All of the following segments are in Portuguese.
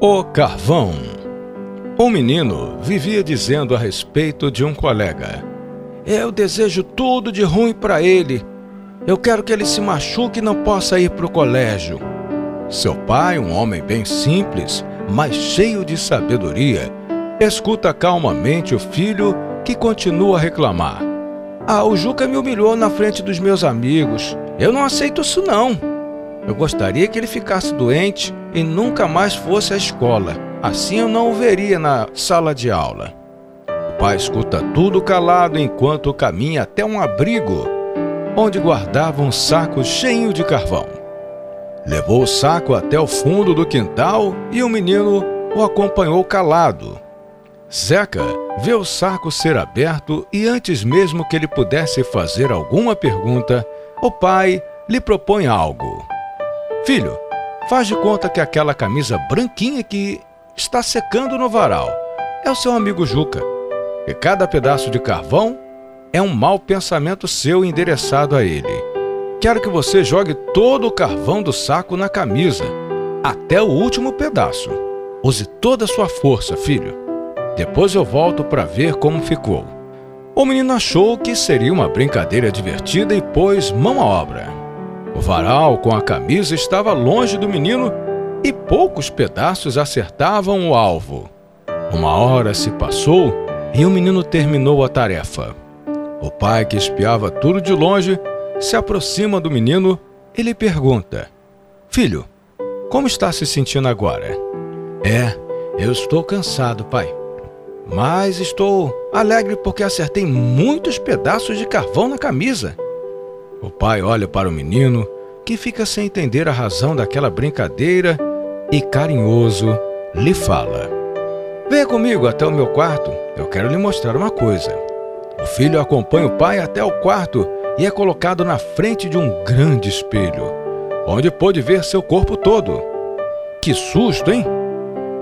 O carvão. Um menino vivia dizendo a respeito de um colega: Eu desejo tudo de ruim para ele. Eu quero que ele se machuque e não possa ir para o colégio. Seu pai, um homem bem simples, mas cheio de sabedoria, escuta calmamente o filho que continua a reclamar. Ah, o Juca me humilhou na frente dos meus amigos. Eu não aceito isso não. Eu gostaria que ele ficasse doente e nunca mais fosse à escola. Assim eu não o veria na sala de aula. O pai escuta tudo calado enquanto caminha até um abrigo, onde guardava um saco cheio de carvão. Levou o saco até o fundo do quintal e o menino o acompanhou calado. Zeca vê o saco ser aberto e antes mesmo que ele pudesse fazer alguma pergunta, o pai lhe propõe algo. Filho, faz de conta que aquela camisa branquinha que está secando no varal é o seu amigo Juca. E cada pedaço de carvão é um mau pensamento seu endereçado a ele. Quero que você jogue todo o carvão do saco na camisa, até o último pedaço. Use toda a sua força, filho. Depois eu volto para ver como ficou. O menino achou que seria uma brincadeira divertida e pôs mão à obra. O varal com a camisa estava longe do menino e poucos pedaços acertavam o alvo. Uma hora se passou e o menino terminou a tarefa. O pai, que espiava tudo de longe, se aproxima do menino e lhe pergunta: Filho, como está se sentindo agora? É, eu estou cansado, pai mas estou alegre porque acertei muitos pedaços de carvão na camisa. O pai olha para o menino, que fica sem entender a razão daquela brincadeira, e carinhoso lhe fala: Venha comigo até o meu quarto, eu quero lhe mostrar uma coisa. O filho acompanha o pai até o quarto e é colocado na frente de um grande espelho, onde pôde ver seu corpo todo. Que susto, hein?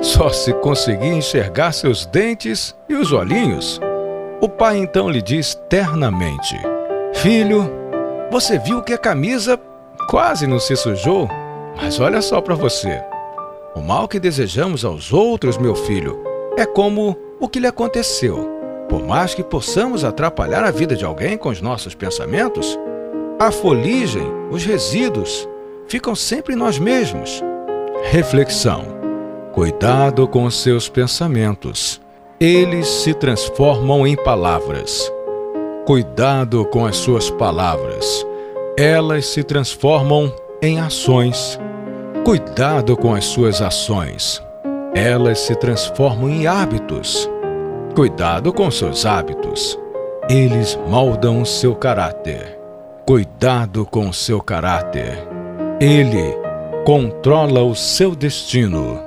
Só se conseguia enxergar seus dentes e os olhinhos. O pai então lhe diz ternamente: Filho, você viu que a camisa quase não se sujou? Mas olha só para você. O mal que desejamos aos outros, meu filho, é como o que lhe aconteceu. Por mais que possamos atrapalhar a vida de alguém com os nossos pensamentos, a foligem, os resíduos, ficam sempre em nós mesmos. Reflexão. Cuidado com seus pensamentos. Eles se transformam em palavras. Cuidado com as suas palavras. Elas se transformam em ações. Cuidado com as suas ações. Elas se transformam em hábitos. Cuidado com seus hábitos. Eles moldam o seu caráter. Cuidado com o seu caráter. Ele controla o seu destino.